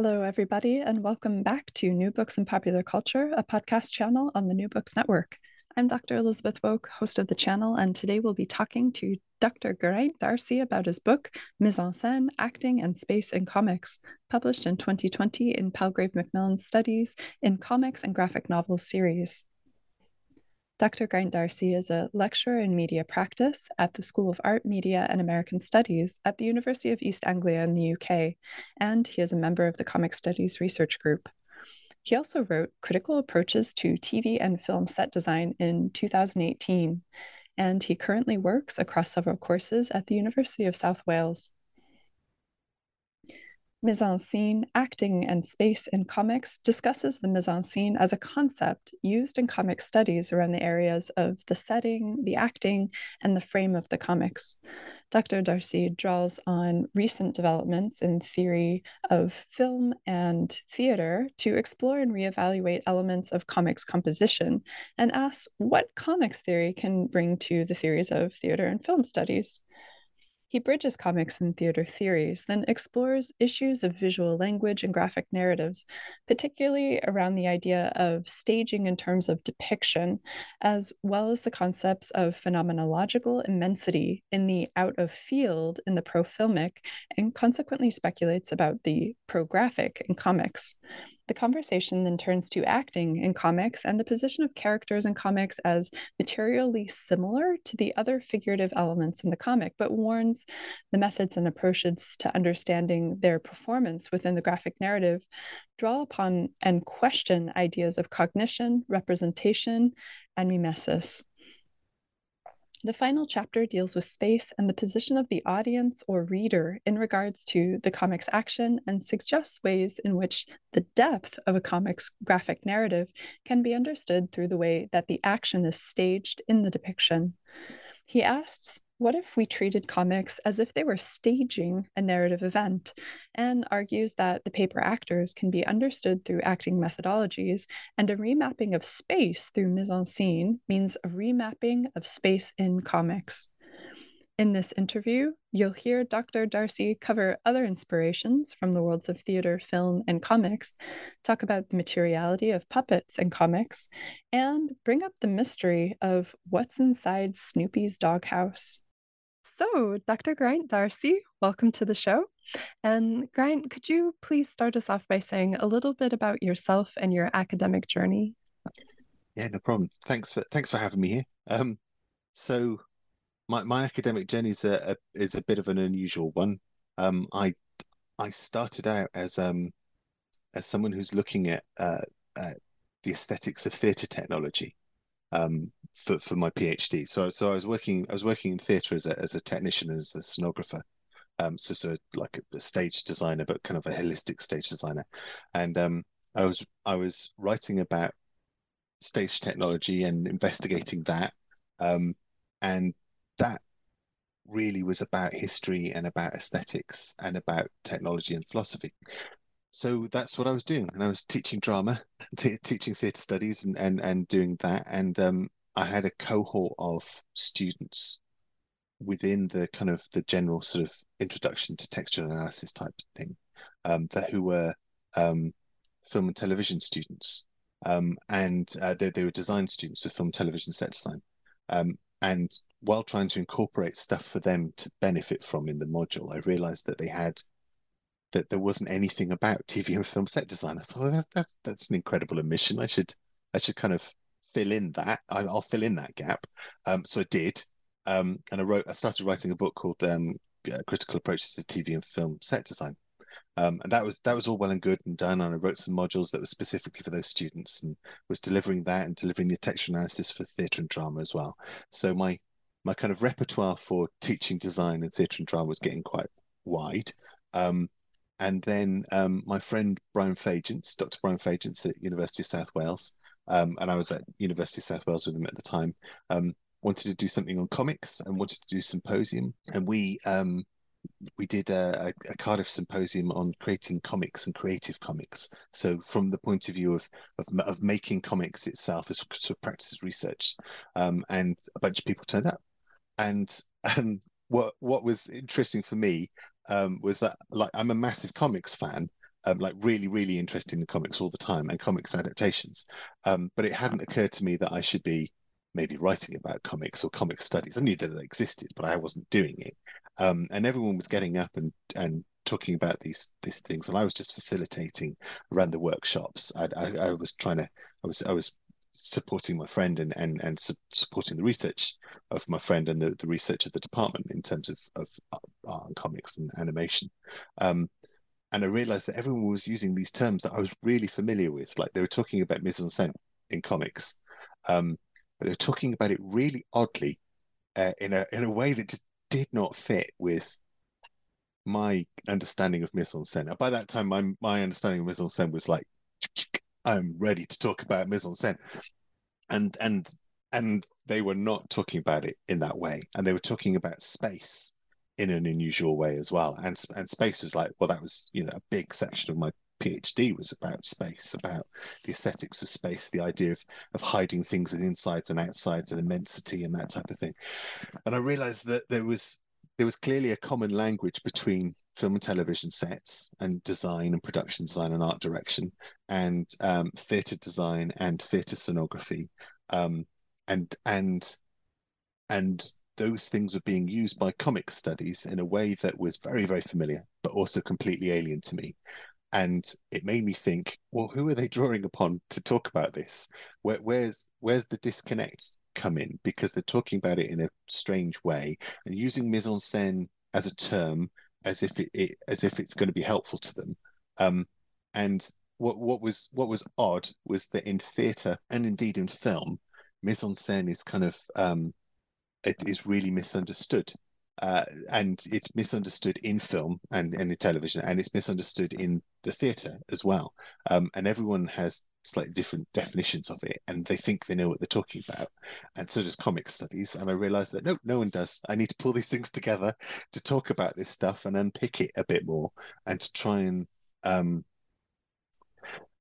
Hello, everybody, and welcome back to New Books in Popular Culture, a podcast channel on the New Books Network. I'm Dr. Elizabeth Woock, host of the channel, and today we'll be talking to Dr. Geraint D'Arcy about his book, Mise en scène, Acting and Space in Comics, published in 2020 in Palgrave Macmillan Studies in Comics and Graphic Novels series. Dr. Geraint D'Arcy is a lecturer in media practice at the School of Art, Media and American Studies at the University of East Anglia in the UK, and he is a member of the Comic Studies Research Group. He also wrote Critical Approaches to TV and Film Set Design in 2018, and he currently works across several courses at the University of South Wales mise en scene, acting, and space in comics discusses the mise en scene as a concept used in comic studies around the areas of the setting, the acting, and the frame of the comics. Dr. D'Arcy draws on recent developments in theory of film and theater to explore and reevaluate elements of comics composition and asks what comics theory can bring to the theories of theater and film studies. He bridges comics and theater theories, then explores issues of visual language and graphic narratives, particularly around the idea of staging in terms of depiction, as well as the concepts of phenomenological immensity in the out of field in the pro filmic, and consequently speculates about the pro graphic in comics. The conversation then turns to acting in comics and the position of characters in comics as materially similar to the other figurative elements in the comic, but warns the methods and approaches to understanding their performance within the graphic narrative draw upon and question ideas of cognition, representation, and mimesis. The final chapter deals with space and the position of the audience or reader in regards to the comic's action and suggests ways in which the depth of a comic's graphic narrative can be understood through the way that the action is staged in the depiction. He asks what if we treated comics as if they were staging a narrative event and argues that the paper actors can be understood through acting methodologies and a remapping of space through mise en scene means a remapping of space in comics in this interview, you'll hear Dr. D'Arcy cover other inspirations from the worlds of theater, film, and comics, talk about the materiality of puppets and comics, and bring up the mystery of what's inside Snoopy's doghouse. So, Dr. Geraint D'Arcy, welcome to the show. And Geraint, could you please start us off by saying a little bit about yourself and your academic journey? Yeah, no problem. Thanks for thanks for having me here. Um, so my, my academic journey is a, a, is a bit of an unusual one. Um, I I started out as um as someone who's looking at uh, uh the aesthetics of theatre technology um, for for my PhD. So so I was working I was working in theatre as a as a technician and as a scenographer. Um, so so like a, a stage designer, but kind of a holistic stage designer, and um, I was I was writing about stage technology and investigating that. Um, and that really was about history and about aesthetics and about technology and philosophy. So that's what I was doing, and I was teaching drama, t- teaching theatre studies, and, and and doing that. And um, I had a cohort of students within the kind of the general sort of introduction to textual analysis type thing, um, that who were um, film and television students, um, and uh, they, they were design students for film, television, set design, um, and while trying to incorporate stuff for them to benefit from in the module, I realized that they had that there wasn't anything about TV and film set design. I thought that's, that's that's an incredible omission. I should I should kind of fill in that. I, will fill in that gap. Um, so I did, um, and I wrote. I started writing a book called um, Critical Approaches to TV and Film Set Design. Um, and that was that was all well and good and done. And I wrote some modules that were specifically for those students, and was delivering that and delivering the textual analysis for theatre and drama as well. So my my kind of repertoire for teaching design and theatre and drama was getting quite wide. Um, and then um, my friend Brian Fagents, Dr. Brian Fagents at University of South Wales, um, and I was at University of South Wales with him at the time. Um, wanted to do something on comics and wanted to do symposium, and we um, we did a, a, Cardiff symposium on creating comics and creative comics. So from the point of view of of, of making comics itself as sort of practices research, um, and a bunch of people turned up. And um, what what was interesting for me um, was that like I'm a massive comics fan, um, like really really interested in comics all the time and comics adaptations. Um, but it hadn't occurred to me that I should be maybe writing about comics or comic studies. I knew that it existed, but I wasn't doing it um, and everyone was getting up and and talking about these these things, and I was just facilitating around the workshops. I, I, I was trying to, I was I was supporting my friend and and and su- supporting the research of my friend and the, the research of the department in terms of of art and comics and animation. Um, and I realized that everyone was using these terms that I was really familiar with. Like they were talking about mise en scène in comics, um, but they were talking about it really oddly uh, in a in a way that just did not fit with my understanding of mise en scène. By that time, my my understanding of mise en scène was like, I'm ready to talk about mise en scène, and and and they were not talking about it in that way, and they were talking about space in an unusual way as well. And and space was like, well, that was you know a big section of my PhD was about space, about the aesthetics of space, the idea of of hiding things in insides and outsides and immensity and that type of thing. And I realized that there was there was clearly a common language between film and television sets and design and production design and art direction and um, theatre design and theatre scenography um, and and and those things were being used by comic studies in a way that was very very familiar but also completely alien to me. And it made me think well who are they drawing upon to talk about this? Where, where's where's the disconnect come in? Because they're talking about it in a strange way and using mise en scène as a term as if it, it as if it's going to be helpful to them. Um, and what what was what was odd was that in theater and indeed in film mise en scène is kind of um, it is really misunderstood uh, and it's misunderstood in film and, and in television, and it's misunderstood in the theatre as well. Um, and everyone has slightly different definitions of it, and they think they know what they're talking about. And so does comic studies. And I realised that no, no one does. I need to pull these things together to talk about this stuff and unpick it a bit more, and to try and um,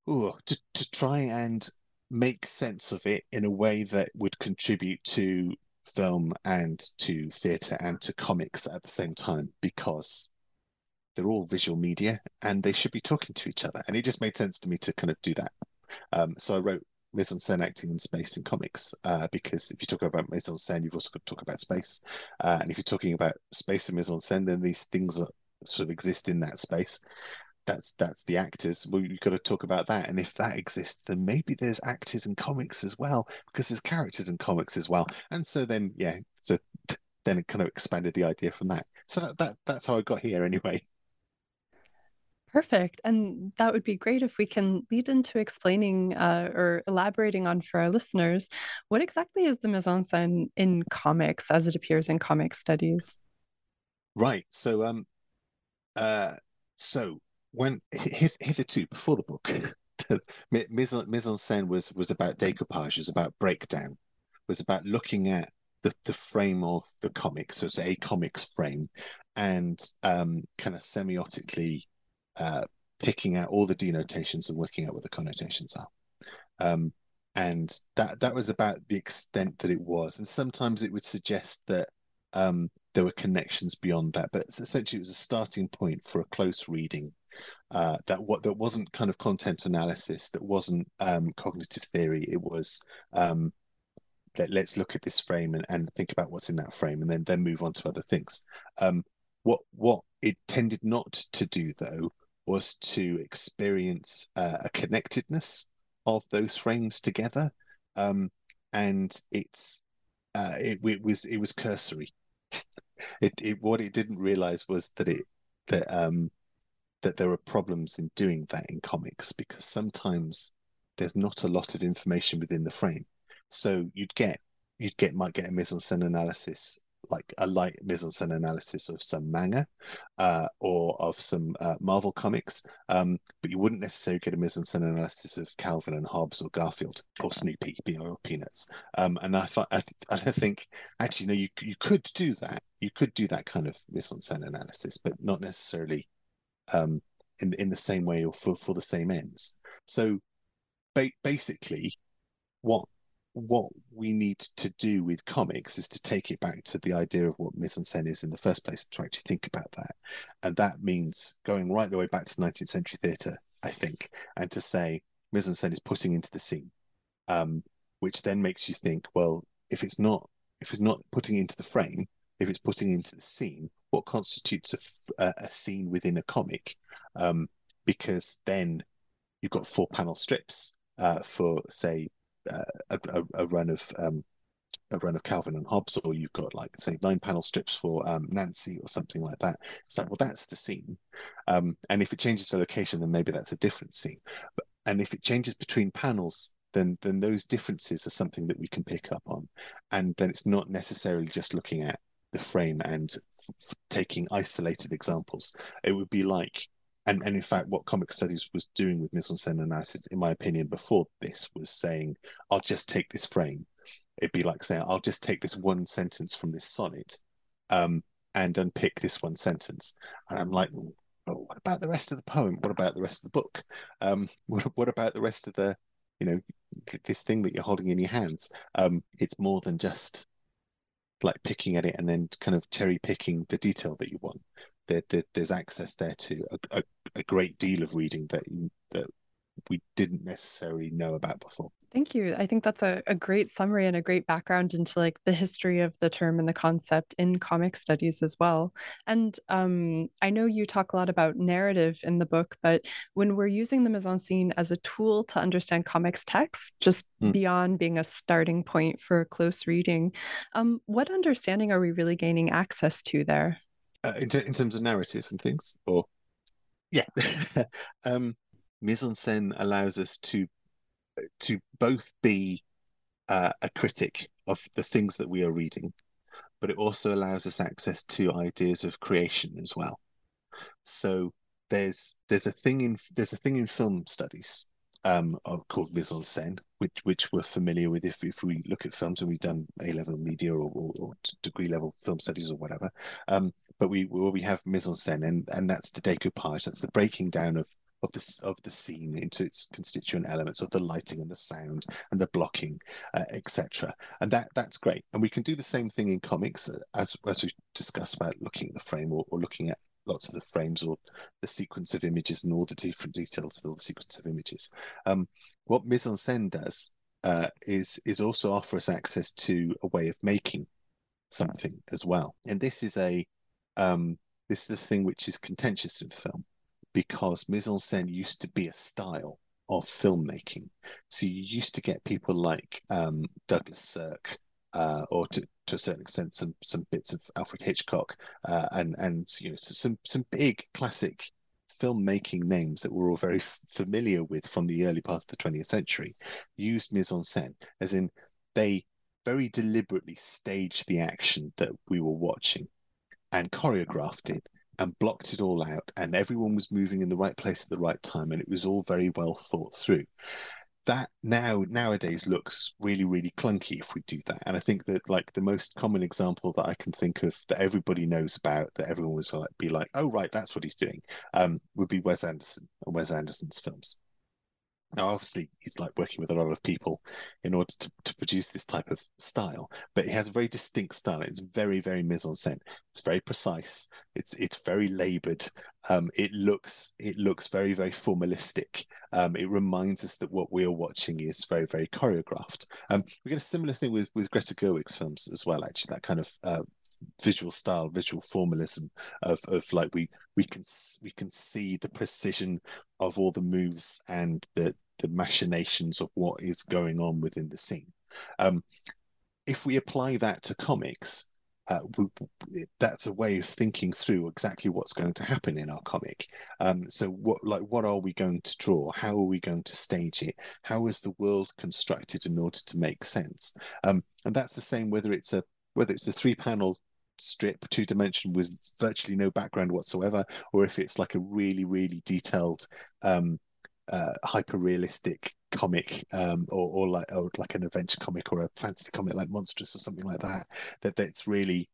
ooh, to to try and make sense of it in a way that would contribute to film and to theatre and to comics at the same time because they're all visual media and they should be talking to each other. And it just made sense to me to kind of do that. Um, so I wrote mise en scène acting in space in comics uh, because if you talk about mise en scène, you've also got to talk about space. Uh, and if you're talking about space and mise en scène, then these things are, sort of exist in that space that's that's the actors. Well, you've got to talk about that. And if that exists, then maybe there's actors in comics as well, because there's characters in comics as well. And so then, yeah, so then it kind of expanded the idea from that. So that, that that's how I got here anyway. Perfect. And that would be great if we can lead into explaining uh, or elaborating on for our listeners what exactly is the mise en scène in comics as it appears in comic studies. Right. So, um, uh, so when hitherto before the book, mise en scène was was about decoupage, was about breakdown, was about looking at the, the frame of the comic, so it's a comics frame, and um, kind of semiotically uh, picking out all the denotations and working out what the connotations are. Um, and that that was about the extent that it was. And sometimes it would suggest that um, there were connections beyond that, but essentially it was a starting point for a close reading uh, that what that wasn't kind of content analysis, that wasn't um, cognitive theory. It was um, let, us look at this frame and, and think about what's in that frame, and then then move on to other things. Um, what what it tended not to do though was to experience uh, a connectedness of those frames together, um, and it's uh, it, it was it was cursory. it, it what it didn't realize was that it that um that there are problems in doing that in comics because sometimes there's not a lot of information within the frame. So you'd get you'd get might get a mise en scène analysis like a light mise en scène analysis of some manga uh, or of some uh, Marvel comics, um, but you wouldn't necessarily get a mise en scène analysis of Calvin and Hobbes or Garfield or Snoopy or Peanuts. Um, and I, thought, I, th- I think actually no, you you could do that. You could do that kind of mise en scène analysis, but not necessarily um, in in the same way or for for the same ends. So ba- basically, what what we need to do with comics is to take it back to the idea of what mise en scène is in the first place to actually think about that and that means going right the way back to the 19th century theatre i think and to say mise en scène is putting into the scene um, which then makes you think well if it's not if it's not putting into the frame if it's putting into the scene what constitutes a, a scene within a comic um, because then you've got four panel strips uh, for say uh, a, a, run of um, a run of Calvin and Hobbes, or you've got like say nine panel strips for um, Nancy or something like that. It's like, well, that's the scene. Um, and if it changes the location, then maybe that's a different scene. And if it changes between panels, then then those differences are something that we can pick up on. And then it's not necessarily just looking at the frame and taking isolated examples. It would be like and and in fact what comic studies was doing with mise en scène analysis in my opinion before this was saying i'll just take this frame. It'd be like saying i'll just take this one sentence from this sonnet um, and unpick this one sentence. And i'm like what about the rest of the poem? What about the rest of the book? Um, what, what about the rest of the you know this thing that you're holding in your hands? Um, it's more than just like picking at it and then kind of cherry picking the detail that you want. There, there, there's access there to a, a, a, great deal of reading that that we didn't necessarily know about before. Thank you. I think that's a, a great summary and a great background into like the history of the term and the concept in comic studies as well. And um, I know you talk a lot about narrative in the book, but when we're using the mise en scene as a tool to understand comics text, just mm. beyond being a starting point for a close reading, um, what understanding are we really gaining access to there? uh, in, t- in terms of narrative and things, or yeah, um, mise en scène allows us to to both be uh, a critic of the things that we are reading, but it also allows us access to ideas of creation as well. So there's there's a thing in there's a thing in film studies um, called mise en scène, which which we're familiar with if, if we look at films and we've done A level media or, or, or, degree level film studies or whatever. Um, but we we have mise en scène, and and that's the decoupage. That's the breaking down of of this of the scene into its constituent elements of the lighting and the sound and the blocking uh, etc and that that's great. And we can do the same thing in comics uh, as as we discussed about looking at the frame or, or looking at lots of the frames or the sequence of images and all the different details of the sequence of images. Um, what mise en scène does uh, is is also offer us access to a way of making something as well. And this is a um, this is the thing which is contentious in film because mise en scène used to be a style of filmmaking. So you used to get people like um, Douglas Sirk, uh, or to, to a certain extent, some some bits of Alfred Hitchcock, uh, and and you know some some big classic filmmaking names that we're all very f- familiar with from the early part of the 20th century used mise en scène, as in they very deliberately staged the action that we were watching and choreographed it and blocked it all out and everyone was moving in the right place at the right time and it was all very well thought through. That now nowadays looks really really clunky if we do that and i think that like the most common example that i can think of that everybody knows about that everyone was like be like oh right that's what he's doing um would be wes anderson and wes anderson's films now, obviously, he's like working with a lot of people in order to, to produce this type of style, but he has a very distinct style. It's very, very mise en scène. It's very precise. It's it's very labored. Um, it looks it looks very, very formalistic. Um, it reminds us that what we are watching is very, very choreographed. Um, we get a similar thing with with Greta Gerwig's films as well. Actually, that kind of uh, visual style, visual formalism of of like we we can we can see the precision of all the moves and the the machinations of what is going on within the scene. Um, if we apply that to comics, uh, we, that's a way of thinking through exactly what's going to happen in our comic. Um, so, what like what are we going to draw? How are we going to stage it? How is the world constructed in order to make sense? Um, and that's the same whether it's a whether it's a three panel strip, two dimension with virtually no background whatsoever, or if it's like a really, really detailed, um, uh, hyper realistic comic, um, or, or like or like an adventure comic or a fantasy comic like Monstress or something like that, that that's really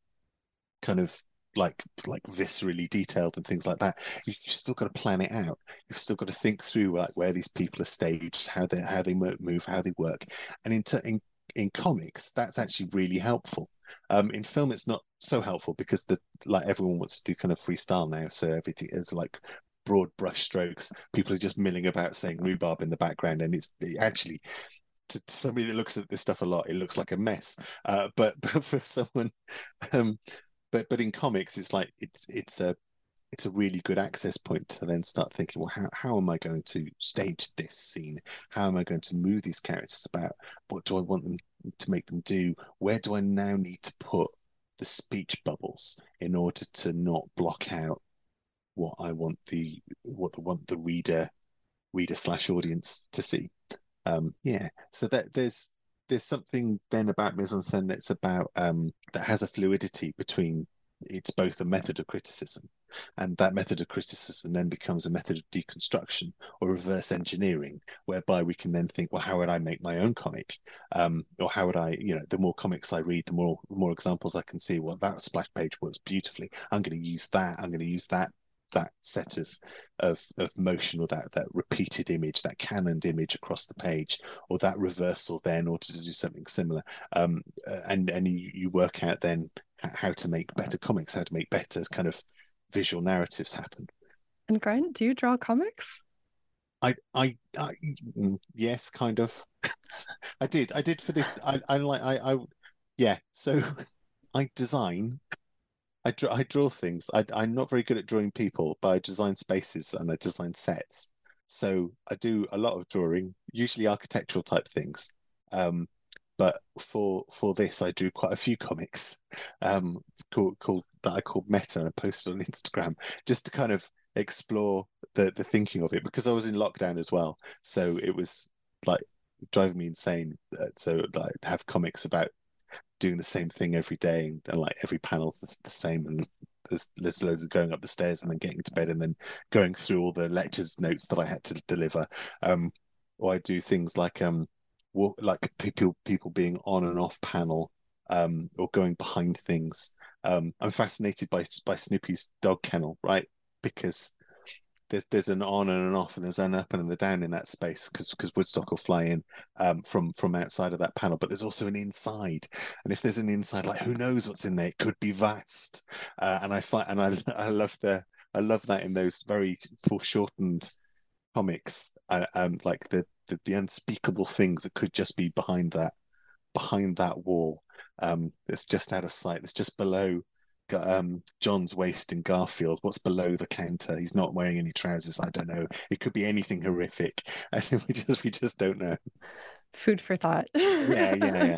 kind of like like viscerally detailed and things like that you, have still got to plan it out. You've still got to think through like where these people are staged how they how they move how they work. And in, in in comics that's actually really helpful um in film it's not so helpful because the like everyone wants to do kind of freestyle now so everything is like broad brush strokes people are just milling about saying rhubarb in the background and it's it actually to, to, somebody that looks at this stuff a lot, it looks like a mess. Uh, but but for someone um, but but in comics it's like it's it's a it's a really good access point to then start thinking well how, how am i going to stage this scene? How am i going to move these characters about? What do i want them to make them do? Where do i now need to put the speech bubbles in order to not block out what i want the what the want the reader reader slash audience to see? Um yeah. So that there's there's something then about mise en scène that's about um, that has a fluidity between it's both a method of criticism and that method of criticism then becomes a method of deconstruction or reverse engineering whereby we can then think well how would i make my own comic? Um, or how would i you know the more comics i read the more the more examples i can see. Well that splash page works beautifully. I'm going to use that. I'm going to use that that set of of of motion or that that repeated image, that cannoned image across the page, or that reversal then, in order to do something similar. Um, uh, and and you, you work out then how to make better comics, how to make better kind of visual narratives happen. And Geraint, do you draw comics? I, I, I mm, yes, kind of. I did. I did for this. I, I like. I, I, yeah. So, I design I draw, I draw things. I, I'm not very good at drawing people, but I design spaces and I design sets. So I do a lot of drawing, usually architectural type things. Um, but for for this, I drew quite a few comics um, called, called that I called Meta and I posted on Instagram just to kind of explore the the thinking of it because I was in lockdown as well. So it was like driving me insane. Uh, so like have comics about doing the same thing every day and, and like every panel's the, the same and there's, there's loads of going up the stairs and then getting to bed and then going through all the lectures notes that I had to deliver. Um, or I do things like um, walk, like people people being on and off panel, um, or going behind things. Um, I'm fascinated by by Snoopy's dog kennel, right? Because there's there's an on and an off and there's an up and a down in that space because because Woodstock will fly in um, from from outside of that panel, but there's also an inside, and if there's an inside, like who knows what's in there? It could be vast, uh, and I find and I I love the I love that in those very foreshortened comics, uh, um, like the, the the unspeakable things that could just be behind that behind that wall um that's just out of sight that's just below um, John's waist in Garfield. What's below the counter? He's not wearing any trousers. I don't know. It could be anything horrific, and we just we just don't know. Food for thought. yeah, yeah, yeah.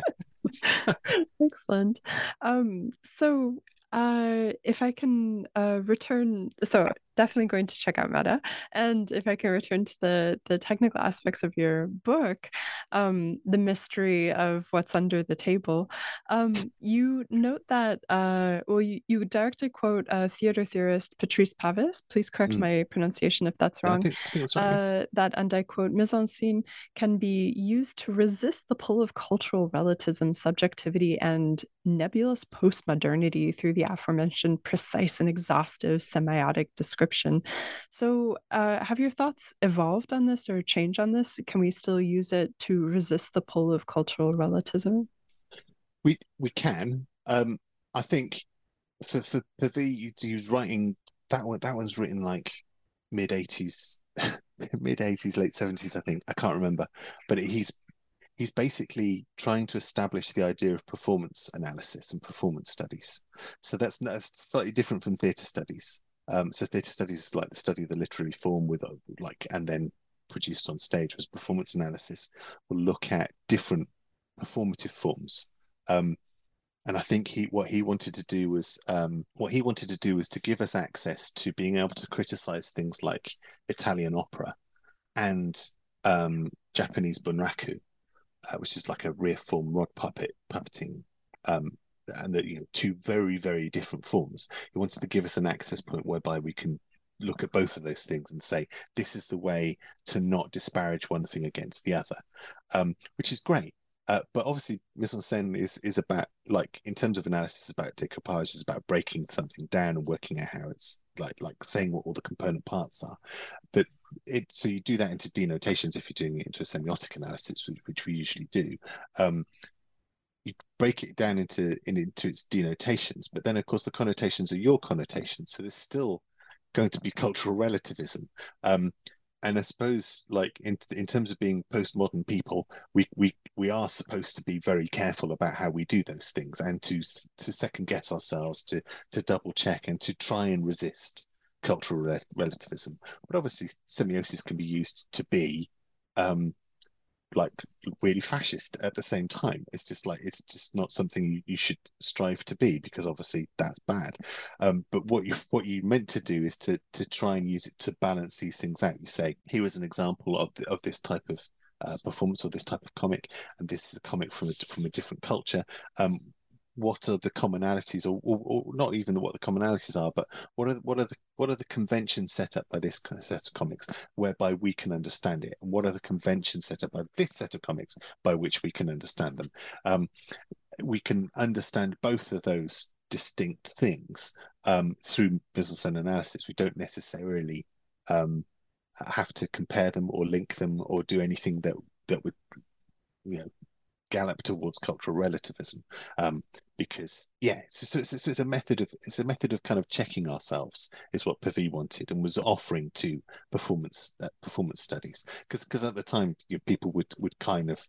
Excellent. Um, so uh, if I can uh, return, so definitely going to check out Meta, and if I can return to the the technical aspects of your book, um, the mystery of what's under the table. Um, you note that, uh, well, you, you directly quote uh, theater theorist Patrice Pavis. Please correct mm. my pronunciation if that's wrong. I think, I think right. Uh, that, and I quote, mise en scene can be used to resist the pull of cultural relativism, subjectivity, and nebulous postmodernity through the aforementioned precise and exhaustive semiotic description. So, uh, have your thoughts evolved on this or changed on this? Can we still use it to resist the pull of cultural relativism? We we can. Um, I think for for Pavis, he was writing that one. That one's written like mid eighties, mid eighties, late seventies. I think I can't remember, but he's he's basically trying to establish the idea of performance analysis and performance studies. So that's, that's slightly different from theatre studies. Um, so theatre studies is like the study of the literary form with like and then produced on stage. Was performance analysis will look at different performative forms. Um, and I think he what he wanted to do was um, what he wanted to do was to give us access to being able to criticize things like Italian opera and um, Japanese bunraku uh, which is like a rear form rod puppet puppeting um, and the, you know two very very different forms. He wanted to give us an access point whereby we can look at both of those things and say this is the way to not disparage one thing against the other, um, which is great. Uh, but obviously, scène is is about like in terms of analysis, about decoupage, is about breaking something down and working out how it's like like saying what all the component parts are. But it so you do that into denotations if you're doing it into a semiotic analysis, which, which we usually do. Um, you break it down into in, into its denotations, but then of course the connotations are your connotations. So there's still going to be cultural relativism. Um, and I suppose, like in in terms of being postmodern people, we we we are supposed to be very careful about how we do those things, and to to second guess ourselves, to to double check, and to try and resist cultural relativism. But obviously, semiosis can be used to be um, like really fascist at the same time. It's just like it's just not something you, should strive to be because obviously that's bad. Um, but what you what you meant to do is to to try and use it to balance these things out. You say here is an example of the, of this type of uh, performance or this type of comic, and this is a comic from a from a different culture. Um, what are the commonalities or, or, or, not even what the commonalities are but what are what are the what are the conventions set up by this set of comics whereby we can understand it? And what are the conventions set up by this set of comics by which we can understand them? Um, we can understand both of those distinct things um, through mise en scène analysis. We don't necessarily um, have to compare them or link them or do anything that that would you know gallop towards cultural relativism. Um, because yeah so, so, so, it's a method of it's a method of kind of checking ourselves is what Pavis wanted and was offering to performance uh, performance studies because because at the time you know, people would would kind of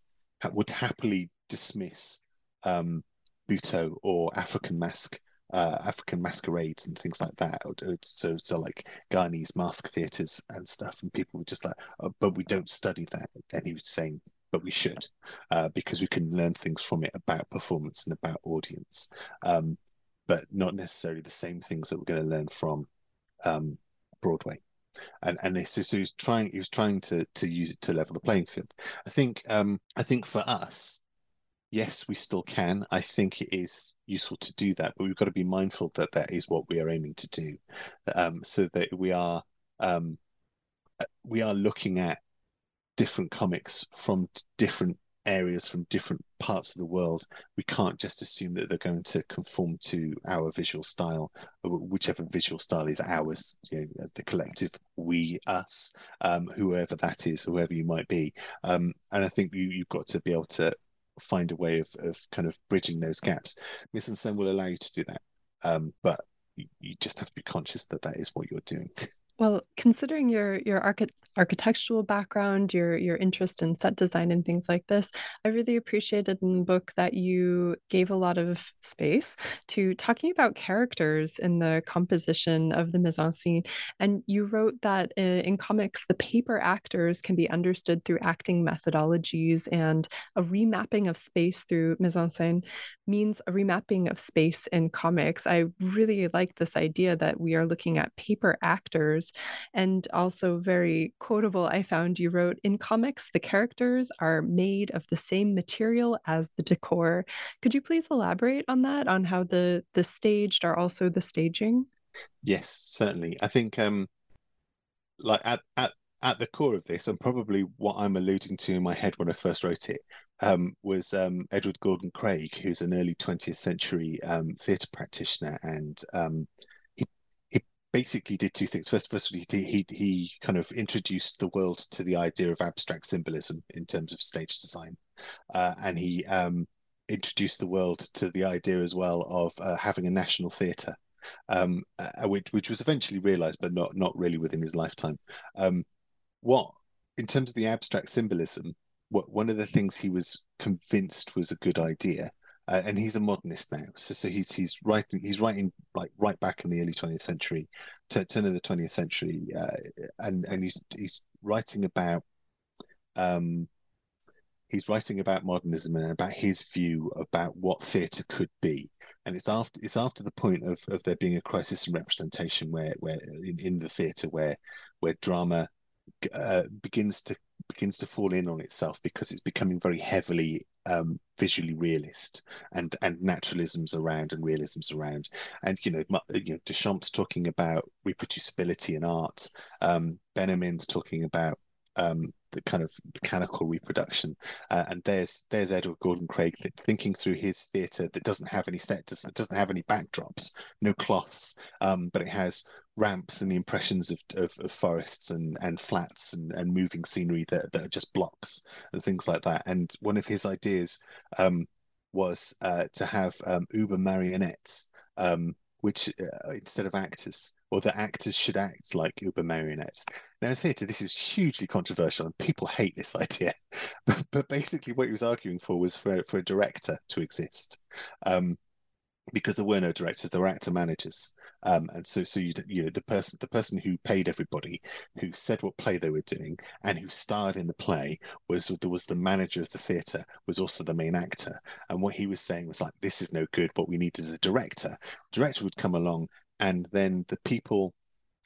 would happily dismiss um, Butoh or African mask uh, African masquerades and things like that. So, so like Ghanese mask theatres and stuff, and people were just like, oh, "But we don't study that." And he was saying, but we should uh, because we can learn things from it about performance and about audience, um, but not necessarily the same things that we're going to learn from um, Broadway. And and so, so he was trying he was trying to to use it to level the playing field. I think um, I think for us, yes, we still can. I think it is useful to do that, but we've got to be mindful that that is what we are aiming to do, um, so that we are um, uh, we are looking at different comics from different areas from different parts of the world. We can't just assume that they're going to conform to our visual style whichever visual style is ours you know, the collective we us um, whoever that is whoever you might be. Um, and i think you, you've got to be able to find a way of, of kind of bridging those gaps. Mise en scène will allow you to do that um, but you, you just have to be conscious that that is what you're doing Well, considering your your archi- architectural background, your your interest in set design and things like this, I really appreciated in the book that you gave a lot of space to talking about characters in the composition of the mise en scene. And you wrote that in, uh, in comics, the paper actors can be understood through acting methodologies, and a remapping of space through mise en scène means a remapping of space in comics. I really like this idea that we are looking at paper actors and also very quotable, I found you wrote in comics, the characters are made of the same material as the decor. Could you please elaborate on that, on how the the staged are also the staging? Yes, certainly. I think um like at at at the core of this, and probably what I'm alluding to in my head when I first wrote it, um, was um, Edward Gordon Craig, who's an early 20th century um, theatre practitioner and um, basically did two things. First, firstly, he, he he kind of introduced the world to the idea of abstract symbolism in terms of stage design, uh, and he um, introduced the world to the idea as well of uh, having a national theatre, um, uh, which which was eventually realised, but not not really within his lifetime. Um, what in terms of the abstract symbolism, what one of the things he was convinced was a good idea uh, and he's a modernist now. So, so he's he's writing he's writing like right back in the early twentieth century, t- turn of the twentieth century, uh, and and he's he's writing about um he's writing about modernism and about his view about what theatre could be. And it's after it's after the point of, of there being a crisis in representation where where in, in the theatre where where drama uh, begins to begins to fall in on itself because it's becoming very heavily um, visually realist and and naturalisms around and realisms around and you know, you know Duchamp's talking about reproducibility in art um, Benjamin's talking about um, the kind of mechanical reproduction. Uh, and there's there's Edward Gordon Craig thinking through his theatre that doesn't have any set, doesn't, doesn't have any backdrops, no cloths, um, but it has ramps and the impressions of, of, of, forests and, and flats and, and moving scenery that, that are just blocks and things like that. And one of his ideas um, was uh, to have um, Uber marionettes um, which uh, instead of actors, or the actors should act like Uber marionettes. Now, in theatre, this is hugely controversial, and people hate this idea. but, but, basically, what he was arguing for was for for a director to exist. Um, because there were no directors, there were actor managers, um, and so so you you know the person the person who paid everybody, who said what play they were doing, and who starred in the play was was the manager of the theatre, was also the main actor, and what he was saying was like this is no good. What we need is a director. director would come along, and then the people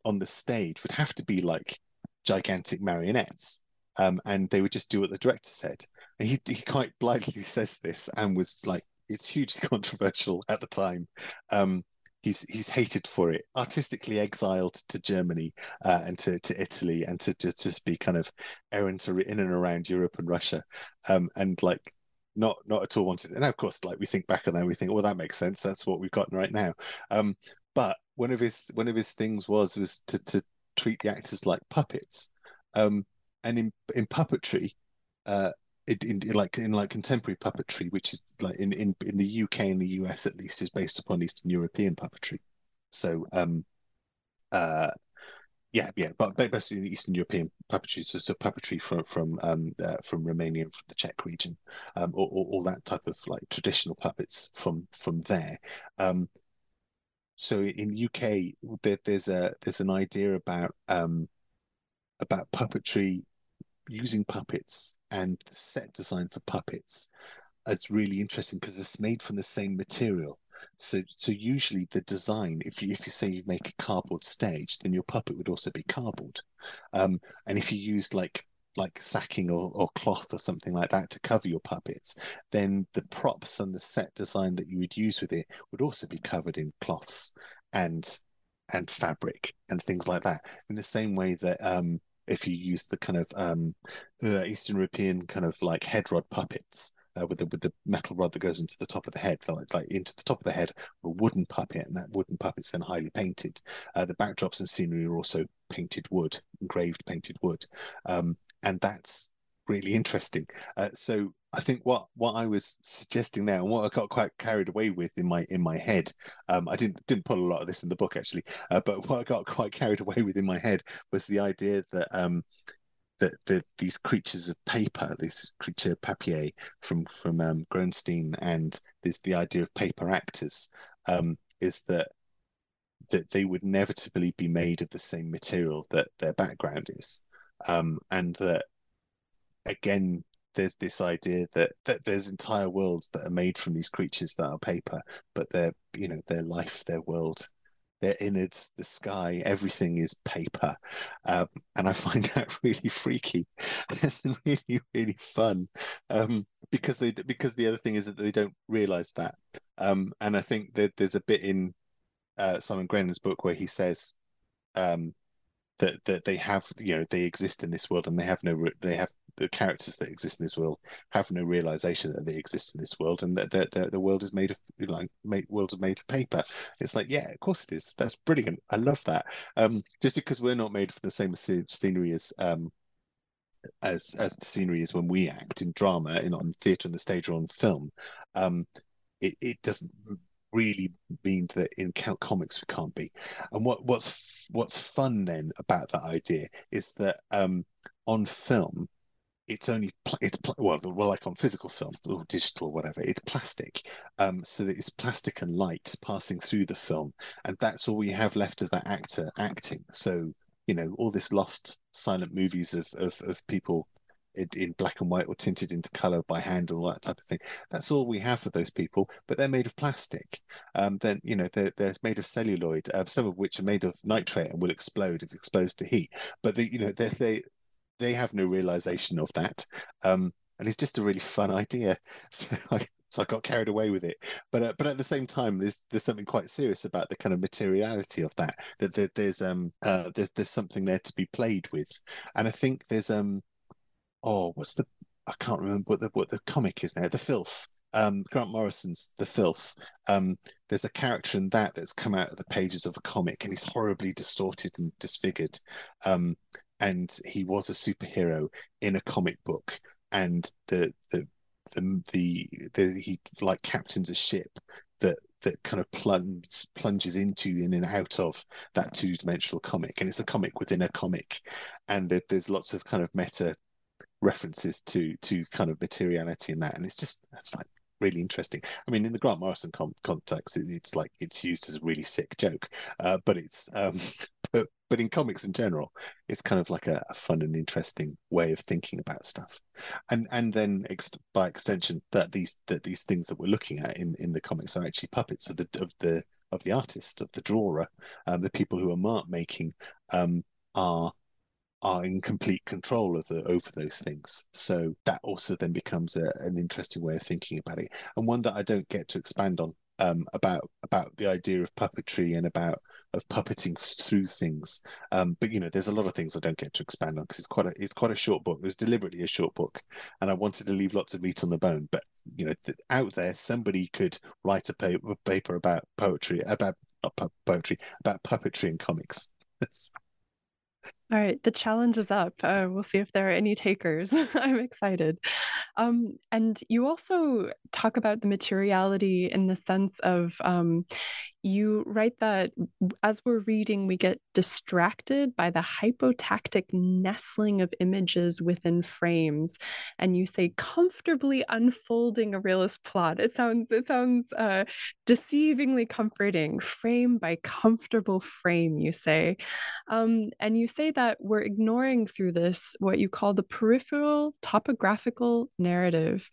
on the stage would have to be like gigantic marionettes. Um, and they would just do what the director said. And he, he quite blithely says this and was like it's hugely controversial at the time. Um, he's he's hated for it. Artistically exiled to Germany uh, and to, to Italy and to, to just be kind of errant in and around Europe and Russia, um, and like not not at all wanted. And of course, like we think back on that, we think, well, that makes sense. That's what we've got right now. Um, but one of his one of his things was was to to treat the actors like puppets. Um, and in in puppetry, uh, in, in, like in like contemporary puppetry, which is like in, in in the UK and the US at least, is based upon Eastern European puppetry. So, um, uh, yeah, yeah, but basically the Eastern European puppetry, so, so puppetry from from um uh, from Romania from the Czech region, um, or, or, all that type of like traditional puppets from from there. Um, so in UK, there, there's a there's an idea about um about puppetry using puppets and the set design for puppets it's really interesting because it's made from the same material. So, so usually the design, if you if you say you make a cardboard stage, then your puppet would also be cardboard. Um, and if you used like like sacking or, or cloth or something like that to cover your puppets, then the props and the set design that you would use with it would also be covered in cloths and and fabric and things like that. In the same way that um, if you use the kind of um, uh, Eastern European kind of like head rod puppets uh, with the with the metal rod that goes into the top of the head, like, like into the top of the head, a wooden puppet, and that wooden puppet's then highly painted. Uh, the backdrops and scenery are also painted wood, engraved painted wood, um, and that's really interesting. Uh, so I think what what I was suggesting there, and what I got quite carried away with in my in my head, um, I didn't didn't put a lot of this in the book actually, uh, but what I got quite carried away with in my head was the idea that um, that, that these creatures of paper, this creature papier from from um, Groensteen, and this the idea of paper actors, um, is that that they would inevitably be made of the same material that their background is, um, and that again there's this idea that that there's entire worlds that are made from these creatures that are paper, but their you know their life, their world, their innards, the sky, everything is paper, um, and I find that really freaky and really really fun um, because they because the other thing is that they don't realize that, um, and I think that there's a bit in uh, Simon Grennan's book where he says. Um, that, that they have you know they exist in this world and they have no they have the characters that exist in this world have no realization that they exist in this world and that the, the, the world is made of like made, is made of paper. It's like yeah of course it is. That's brilliant. I love that. Um just because we're not made for the same scenery as um as as the scenery is when we act in drama in on theatre and the stage or on film um it, it doesn't really mean that in comics we can't be. And what what's what's fun then about that idea is that um on film it's only it's well, well like on physical film or digital or whatever it's plastic um so it's plastic and light passing through the film and that's all we have left of that actor acting. So you know all this lost silent movies of of, of people in, in black and white or tinted into color by hand and all that type of thing that's all we have for those people but they're made of plastic. Um then you know they're, they're made of celluloid uh, some of which are made of nitrate and will explode if exposed to heat but they you know they they they have no realization of that. Um, and it's just a really fun idea. So I, so I got carried away with it. But uh, but at the same time, there's there's something quite serious about the kind of materiality of that. That, that there's um uh there's, there's something there to be played with, and I think there's um oh what's the I can't remember what the what the comic is now. The Filth. Um, Grant Morrison's The Filth. Um, there's a character in that that's come out of the pages of a comic, and he's horribly distorted and disfigured. Um, and he was a superhero in a comic book, and the the the the, the he like captains a ship that that kind of plunges plunges into in and out of that two dimensional comic, and it's a comic within a comic, and there, there's lots of kind of meta references to to kind of materiality in that, and it's just that's like really interesting. I mean, in the Grant Morrison com- context, it, it's like it's used as a really sick joke, uh, but it's um, but but in comics in general, it's kind of like a, a fun and interesting way of thinking about stuff, and and then ex- by extension, that these that these things that we're looking at in in the comics are actually puppets of the of the of the artist of the drawer, um, the people who are mark making um, are are in complete control of the over those things. So that also then becomes a, an interesting way of thinking about it, and one that I don't get to expand on um, about about the idea of puppetry and about of puppeting through things. Um, but you know, there's a lot of things I don't get to expand on because it's quite a it's quite a short book. It was deliberately a short book, and I wanted to leave lots of meat on the bone. But you know, th- out there, somebody could write a paper, paper about poetry about not poetry about puppetry and comics. All right, the challenge is up. Uh, we'll see if there are any takers. I'm excited. Um, and you also talk about the materiality in the sense of um, you write that as we're reading, we get distracted by the hypotactic nestling of images within frames, and you say comfortably unfolding a realist plot. It sounds it sounds uh, deceivingly comforting, frame by comfortable frame. You say, um, and you say that we're ignoring through this what you call the peripheral topographical narrative.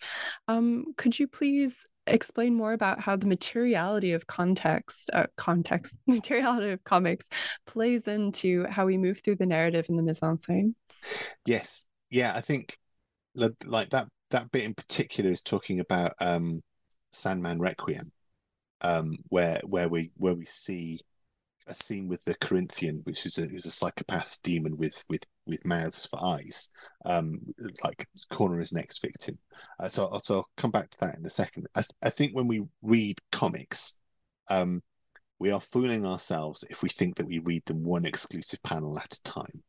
Um, could you please explain more about how the materiality of context, uh, context, materiality of comics plays into how we move through the narrative in the mise en scène. Yes, yeah, I think like that that bit in particular is talking about um, Sandman Requiem, um, where where we where we see a scene with the Corinthian, which is a who's a psychopath demon with with with mouths for eyes, um, like corner his next victim. Uh, so, I'll, so I'll come back to that in a second. I, th- I think when we read comics, um, we are fooling ourselves if we think that we read them one exclusive panel at a time.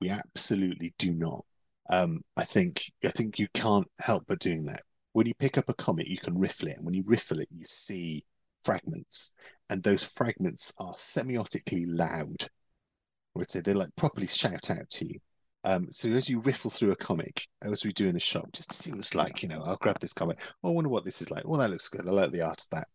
We absolutely do not. Um, I think I think you can't help but doing that. When you pick up a comic, you can riffle it, and when you riffle it, you see fragments, and those fragments are semiotically loud. I would say they like properly shout out to you. Um, so as you riffle through a comic, as we do in the shop, just to see what it's like, you know, I'll grab this comic. I wonder what this is like. Well, that looks good. I like the art of that.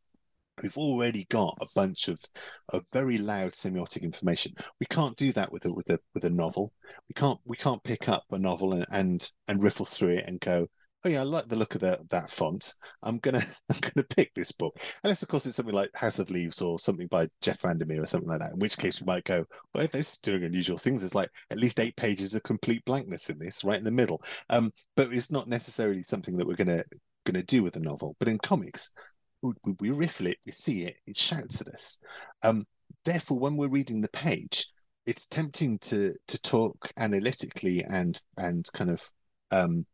We've already got a bunch of, of very loud semiotic information. We can't do that with a with a with a novel. We can't we can't pick up a novel and and, and riffle through it and go, oh yeah, I like the look of that that font. I'm gonna I'm gonna pick this book. Unless of course it's something like House of Leaves or something by Jeff Vandermeer or something like that. In which case we might go, well, if this is doing unusual things. There's like at least eight pages of complete blankness in this, right in the middle. Um, but it's not necessarily something that we're gonna gonna do with a novel. But in comics, we, we riffle it, we see it, it shouts at us. Um, therefore, when we're reading the page, it's tempting to to talk analytically and and kind of um,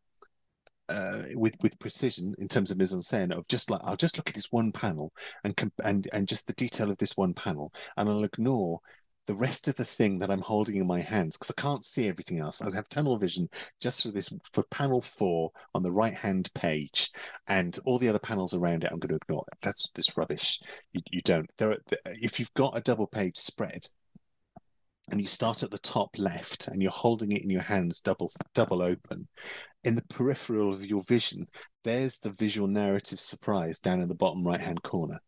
uh, with with precision in terms of mise en scène of just like I'll just look at this one panel and and and just the detail of this one panel, and I'll ignore the rest of the thing that I'm holding in my hands because I can't see everything else. I have tunnel vision just for this for panel four on the right hand page, and all the other panels around it I'm going to ignore. That's this rubbish. You, you don't. There, are, if you've got a double page spread, and you start at the top left and you're holding it in your hands double double open. In the peripheral of your vision there's the visual narrative surprise down in the bottom right hand corner.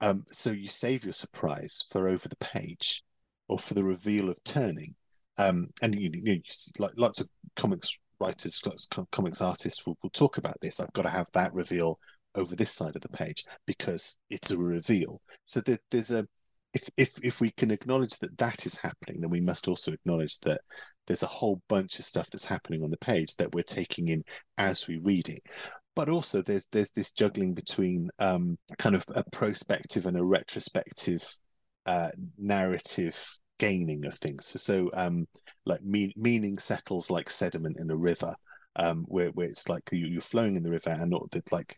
Um, so you save your surprise for over the page or for the reveal of turning. Um, and you, you, you like lots of comics writers lots of comics artists will, will talk about this. I've got to have that reveal over this side of the page because it's a reveal. So there's a if if if we can acknowledge that that is happening, then we must also acknowledge that there's a whole bunch of stuff that's happening on the page that we're taking in as we read it but also there's there's this juggling between um, kind of a prospective and a retrospective uh, narrative gaining of things. So, so um, like mean, meaning settles like sediment in a river, um, where where it's like you, are flowing in the river and not that like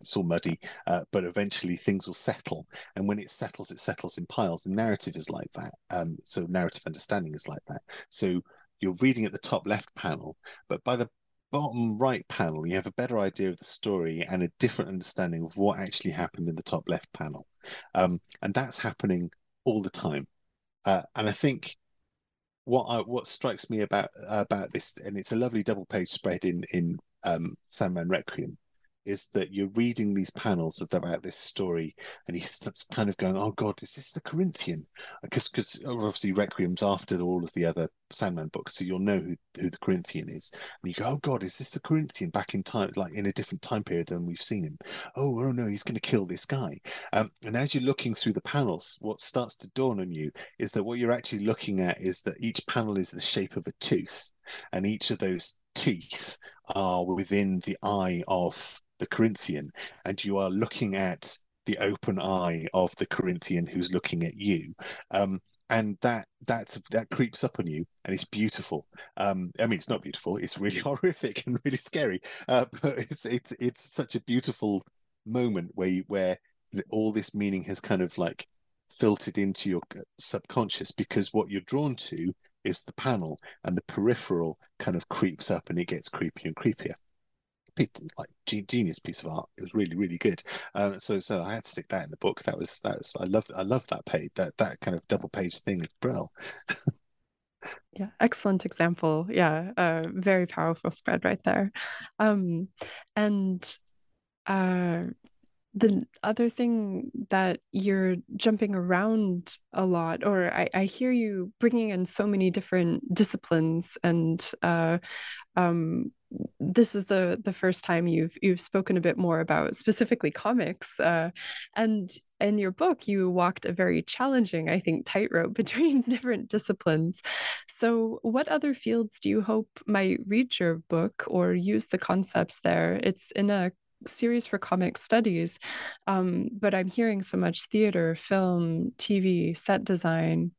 it's all muddy, uh, but eventually things will settle. And when it settles, it settles in piles. And narrative is like that. Um, so narrative understanding is like that. So you're reading at the top left panel, but by the bottom right panel, you have a better idea of the story and a different understanding of what actually happened in the top left panel. Um, and that's happening all the time. Uh, and I think what I, what strikes me about about this, and it's a lovely double page spread in in um, Sandman Requiem, is that you're reading these panels about this story and he starts kind of going, oh God, is this the Corinthian? Because because obviously Requiem's after all of the other Sandman books, so you'll know who, who the Corinthian is. And you go, oh God, is this the Corinthian back in time, like in a different time period than we've seen him? Oh, oh no, he's going to kill this guy. Um, and as you're looking through the panels, what starts to dawn on you is that what you're actually looking at is that each panel is the shape of a tooth, and each of those teeth are within the eye of the Corinthian, and you are looking at the open eye of the Corinthian who's looking at you. Um, and that that's that creeps up on you and it's beautiful um i mean it's not beautiful it's really horrific and really scary uh, but it's it's it's such a beautiful moment where you, where all this meaning has kind of like filtered into your subconscious because what you're drawn to is the panel and the peripheral kind of creeps up and it gets creepier and creepier piece, like genius piece of art. It was really, really good. Um, so, so I had to stick that in the book. That was that was I love I love that page. That that kind of double page thing is brilliant. yeah, excellent example. Yeah, uh, very powerful spread right there. Um, and uh, the other thing that you're jumping around a lot, or I, I hear you bringing in so many different disciplines, and uh, um, this is the the first time you've you've spoken a bit more about specifically comics. Uh, and in your book, you walked a very challenging, I think, tightrope between different disciplines. So, what other fields do you hope might read your book or use the concepts there? It's in a series for comic studies, um, but I'm hearing so much theater, film, TV, set design.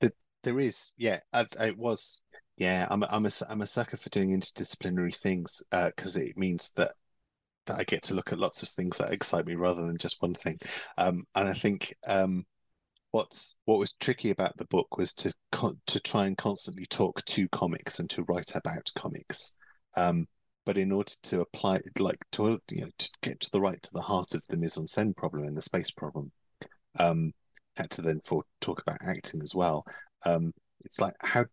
But There is, yeah, I, I was, yeah. I'm, I'm a, I'm a sucker for doing interdisciplinary things because uh, it means that that I get to look at lots of things that excite me rather than just one thing. Um, and I think um, what's what was tricky about the book was to to try and constantly talk to comics and to write about comics. Um, but in order to apply like to you know to get to the right to the heart of the mise en scène problem and the space problem um had to then for talk about acting as well. Um it's like how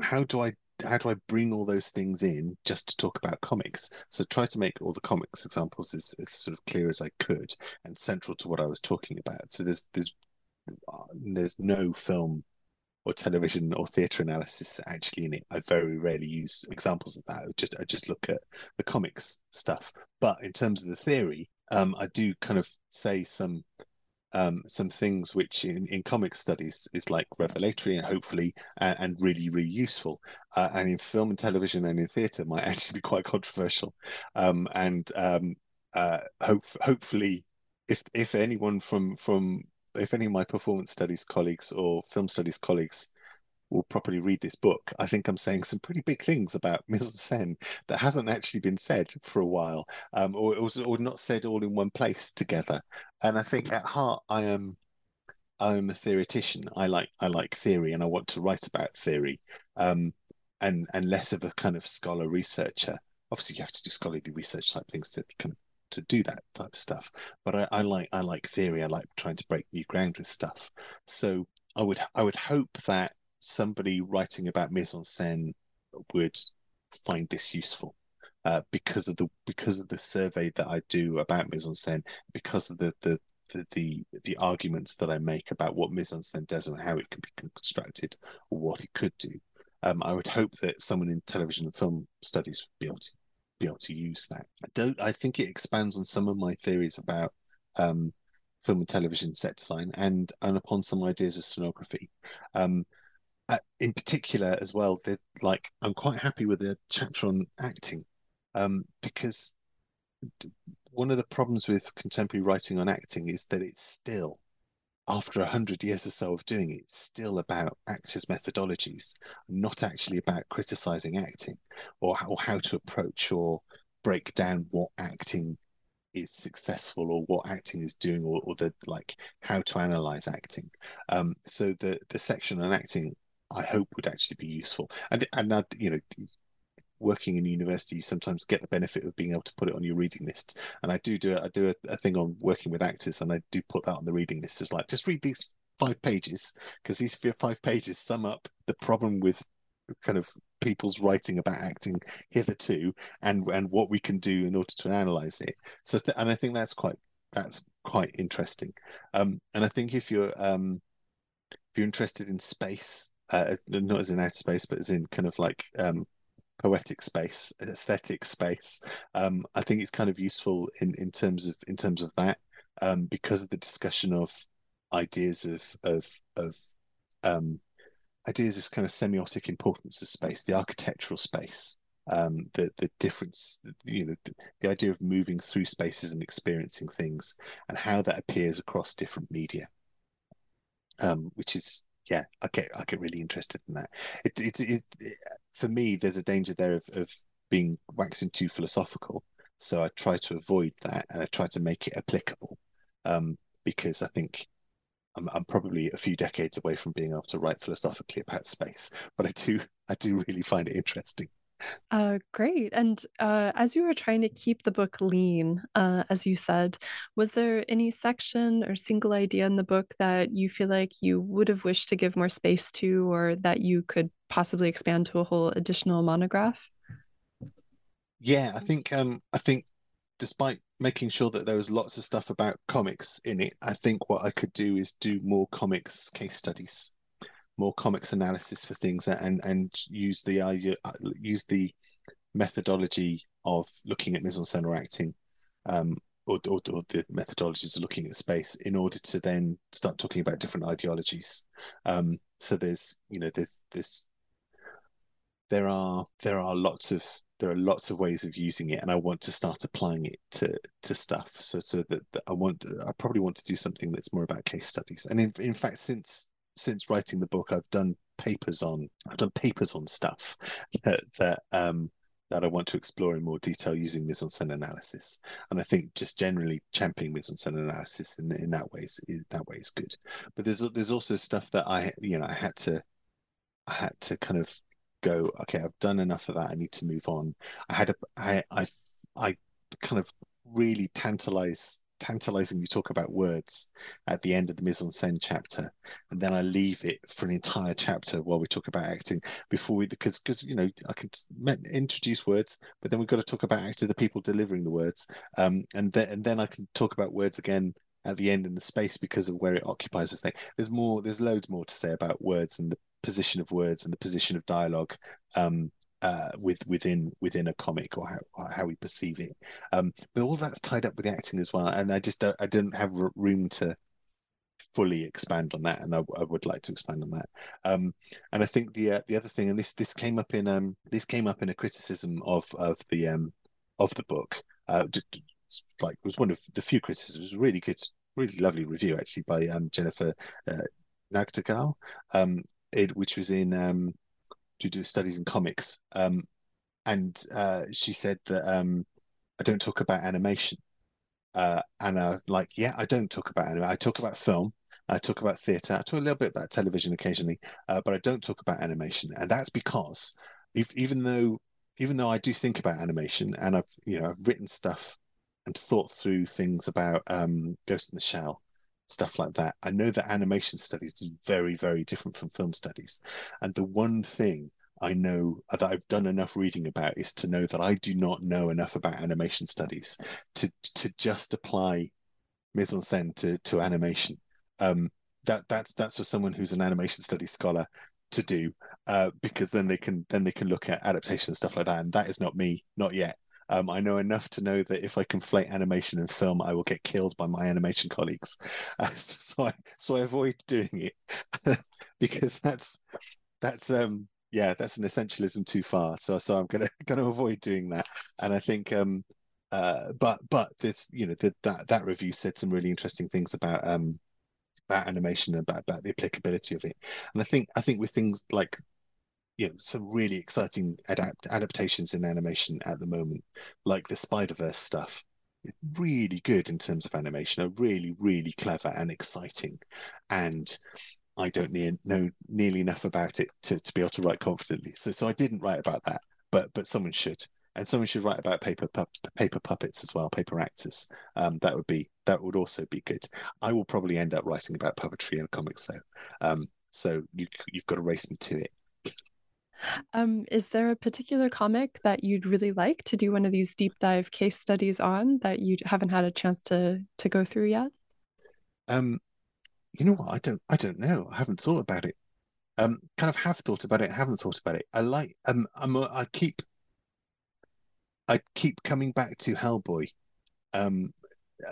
how do i how do i bring all those things in just to talk about comics? So try to make all the comics examples as, as sort of clear as i could and central to what i was talking about. So there's there's uh, there's no film or television or theatre analysis actually in it. I very rarely use examples of that. I just I just look at the comics stuff. But in terms of the theory, um, I do kind of say some um, some things which in, in comic studies is like revelatory and hopefully uh, and really really useful uh, and in film and television and in theatre might actually be quite controversial um, and um, uh, hope, hopefully if if anyone from from if any of my performance studies colleagues or film studies colleagues will properly read this book, I think I'm saying some pretty big things about mise en that hasn't actually been said for a while, um, or, or, or not said all in one place together. And I think at heart, I am I am a theoretician. I like I like theory, and I want to write about theory, um, and and less of a kind of scholar researcher. Obviously, you have to do scholarly research type things to kind of to do that type of stuff. But I, I like I like theory. I like trying to break new ground with stuff. So I would I would hope that somebody writing about mise en scène would find this useful. Uh, because of the because of the survey that I do about mise en scène, because of the the the, the, the arguments that I make about what mise en scène does and how it can be constructed or what it could do, um, I would hope that someone in television and film studies would be able to be able to use that. I don't. I think it expands on some of my theories about um, film and television set design and and upon some ideas of scenography. Um, uh, in particular, as well, like I'm quite happy with the chapter on acting um, because one of the problems with contemporary writing on acting is that it's still after a hundred years or so of doing it, it's still about actors' methodologies, not actually about criticizing acting or how, or how to approach or break down what acting is successful or what acting is doing or, or the like how to analyze acting. Um so the the section on acting i hope would actually be useful. And and I, you know working in university you sometimes get the benefit of being able to put it on your reading list. And i do do i do a, a thing on working with actors and i do put that on the reading list as like just read these five pages because these five pages sum up the problem with kind of people's writing about acting hitherto and and what we can do in order to analyze it. So th- and i think that's quite that's quite interesting. Um and i think if you're um if you're interested in space uh, not as in outer space but as in kind of like um poetic space aesthetic space um i think it's kind of useful in in terms of in terms of that um because of the discussion of ideas of of of um ideas of kind of semiotic importance of space, the architectural space, um, the the difference, you know, the, the, idea of moving through spaces and experiencing things, and how that appears across different media. Um, which is yeah, I get I get really interested in that. It, it, it, it for me, there's a danger there of, of being waxing too philosophical. So I try to avoid that, and I try to make it applicable, um, because I think I'm, I'm probably a few decades away from being able to write philosophically about space, but I do I do really find it interesting. Uh, great. And uh, as you were trying to keep the book lean, uh, as you said, was there any section or single idea in the book that you feel like you would have wished to give more space to, or that you could possibly expand to a whole additional monograph? Yeah, I think um, I think despite making sure that there was lots of stuff about comics in it, I think what I could do is do more comics case studies, more comics analysis for things, and and use the idea, use the methodology of looking at mise en scène or acting, um, or, or, or the methodologies of looking at space in order to then start talking about different ideologies. Um, so there's you know there's this there are there are lots of there are lots of ways of using it and i want to start applying it to to stuff so so that, that i want i probably want to do something that's more about case studies and in, in fact since since writing the book i've done papers on i've done papers on stuff that that um that I want to explore in more detail using mise-en-scène analysis. And I think just generally championing mise-en-scène analysis in, in that way is, is that way is good. But there's there's also stuff that I you know I had to I had to kind of go, okay, I've done enough of that. I need to move on. I had a, I, I, I kind of really tantalize, tantalizingly talk about words at the end of the mise en scène chapter, and then I leave it for an entire chapter while we talk about acting before we, because because you know I can introduce words, but then we've got to talk about actually the people delivering the words, um, and then and then I can talk about words again at the end in the space because of where it occupies the thing. There's more, there's loads more to say about words and the position of words and the position of dialogue um, uh, with within within a comic or how how we perceive it. Um, but all that's tied up with the acting as well, and I just don't, I didn't have room to fully expand on that, and I, I would like to expand on that. Um, and I think the uh, the other thing, and this this came up in um this came up in a criticism of of the um of the book. Uh, like was one of the few criticisms. Really good, really lovely review actually by um Jennifer uh, Nagtegaal. Um, it, which was in um, to do studies in comics. Um, and uh, she said that um, I don't talk about animation. Uh, and uh, like, yeah, I don't talk about anime. I talk about film. I talk about theatre. I talk a little bit about television occasionally, uh, but I don't talk about animation. And that's because if, even though even though I do think about animation and I've you know I've written stuff and thought through things about um, Ghost in the Shell stuff like that. I know that animation studies is very, very different from film studies. And the one thing I know that I've done enough reading about is to know that I do not know enough about animation studies to to just apply mise en scène to, to animation. Um, that that's that's for someone who's an animation studies scholar to do, uh, because then they can then they can look at adaptation and stuff like that. And that is not me, not yet. Um, I know enough to know that if I conflate animation and film, I will get killed by my animation colleagues. Uh, so I so I avoid doing it because that's that's um yeah that's an essentialism too far. So so I'm gonna gonna avoid doing that. And I think um uh but but this you know the, that that review said some really interesting things about um about animation about about the applicability of it. And I think I think with things like you know some really exciting adapt adaptations in animation at the moment, like the Spider Verse stuff. Really good in terms of animation, are really really clever and exciting, and I don't ne- know nearly enough about it to, to be able to write confidently. So so I didn't write about that, but but someone should, and someone should write about paper pu- paper puppets as well, paper actors. Um, that would be that would also be good. I will probably end up writing about puppetry and comics though. Um, so you you've got to race me to it. Um, is there a particular comic that you'd really like to do one of these deep dive case studies on that you haven't had a chance to to go through yet? Um, you know what? I don't I don't know. I haven't thought about it. Um, kind of have thought about it, haven't thought about it. I like um I'm a, I keep I keep coming back to Hellboy. Um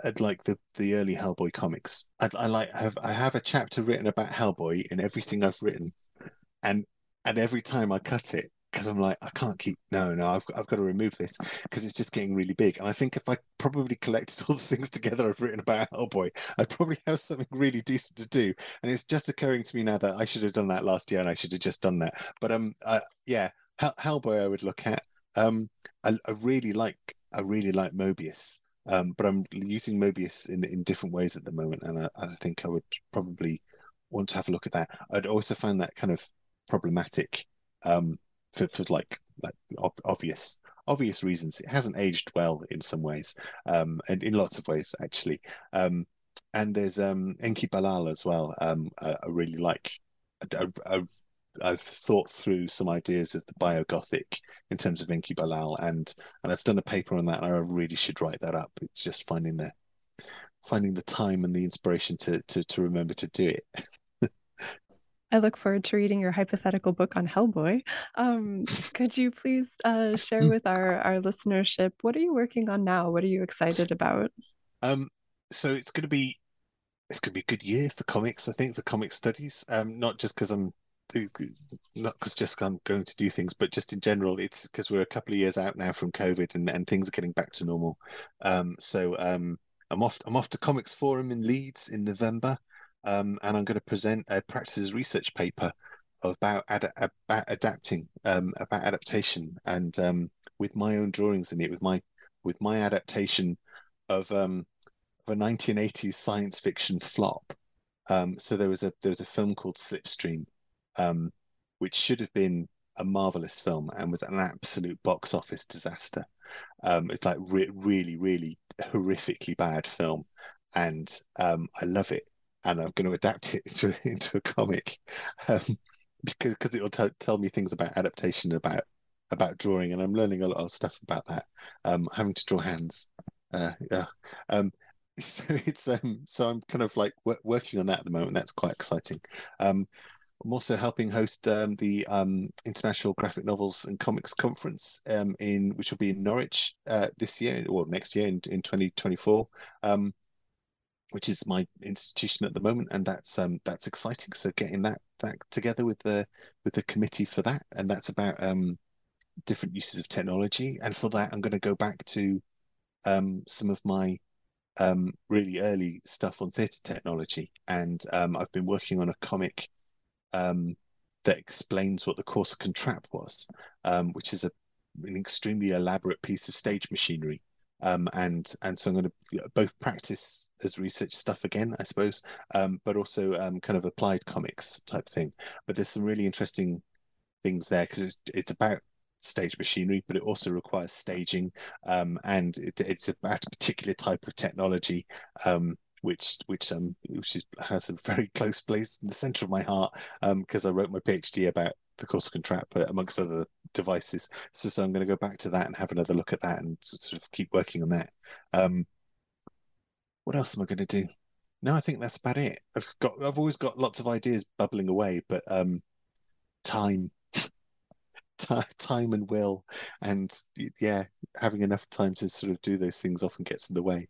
I'd like the the early Hellboy comics. I'd, I like have I have a chapter written about Hellboy in everything I've written, and and every time I cut it because I'm like I can't keep no no I've I've got to remove this because it's just getting really big. And I think if I probably collected all the things together I've written about Hellboy, I'd probably have something really decent to do. And it's just occurring to me now that I should have done that last year and I should have just done that. But um uh, yeah Hell, Hellboy I would look at. Um I, I really like I really like Moebius. Um, but I'm using Moebius in in different ways at the moment, and I, I think I would probably want to have a look at that. I'd also find that kind of problematic um, for, for like like obvious obvious reasons. It hasn't aged well in some ways, um, and in lots of ways actually. Um, and there's um, Enki Bilal as well. Um, I, I really like. I, I've I've thought through some ideas of the biogothic in terms of Enki Bilal, and and I've done a paper on that, and I really should write that up. It's just finding the finding the time and the inspiration to to to remember to do it. I look forward to reading your hypothetical book on Hellboy. Um, could you please uh, share with our, our listenership what are you working on now? What are you excited about? Um, so it's going to be it's going to be a good year for comics. I think for comic studies. Um, not just because I'm not because just I'm going to do things, but just in general, it's because we're a couple of years out now from COVID and, and things are getting back to normal. Um, so um, I'm off. I'm off to Comics Forum in Leeds in November um, and I'm going to present a practices research paper about ad- about adapting, um, about adaptation, and um, with my own drawings in it, with my with my adaptation of um, of a 1980s science fiction flop. Um, so there was a there was a film called Slipstream, um, which should have been a marvelous film and was an absolute box office disaster. Um, it's like re- really, really horrifically bad film, and um, I love it and I'm going to adapt it into, into a comic um, because because it'll t- tell me things about adaptation, about about drawing, and I'm learning a lot of stuff about that. Um, having to draw hands, uh, yeah. Um, so it's um, so I'm kind of like w- working on that at the moment. That's quite exciting. Um, I'm also helping host um, the um, International Graphic Novels and Comics Conference um, in which will be in Norwich uh, this year or next year in, in 2024. Um, which is my institution at the moment, and that's um, that's exciting. So getting that that together with the with the committee for that, and that's about um, different uses of technology. And for that, I'm going to go back to um, some of my um, really early stuff on theatre technology, and um, I've been working on a comic um, that explains what the Corsican trap was, um, which is a an extremely elaborate piece of stage machinery um, and and so I'm going to both practice as research stuff again, I suppose, um, but also um, kind of applied comics type thing. But there's some really interesting things there because it's it's about stage machinery, but it also requires staging, um, and it, it's about a particular type of technology. Um, which which um which is has a very close place in the center of my heart because um, I wrote my PhD about the Corsican trap, but amongst other devices. So, so I'm going to go back to that and have another look at that and sort of keep working on that. Um, what else am I going to do? No, I think that's about it. I've got, I've always got lots of ideas bubbling away, but um, time, time and will, and yeah, having enough time to sort of do those things often gets in the way.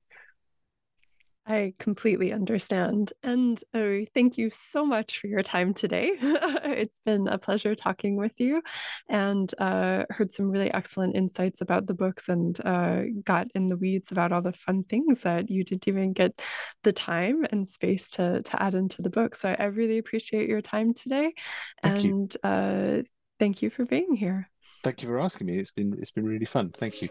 I completely understand. And oh, thank you so much for your time today. it's been a pleasure talking with you and uh, heard some really excellent insights about the books and uh, got in the weeds about all the fun things that you didn't even get the time and space to, to add into the book. So I, really appreciate your time today. Thank and uh, thank you for being here. Thank you for asking me. It's been it's been really fun. Thank you.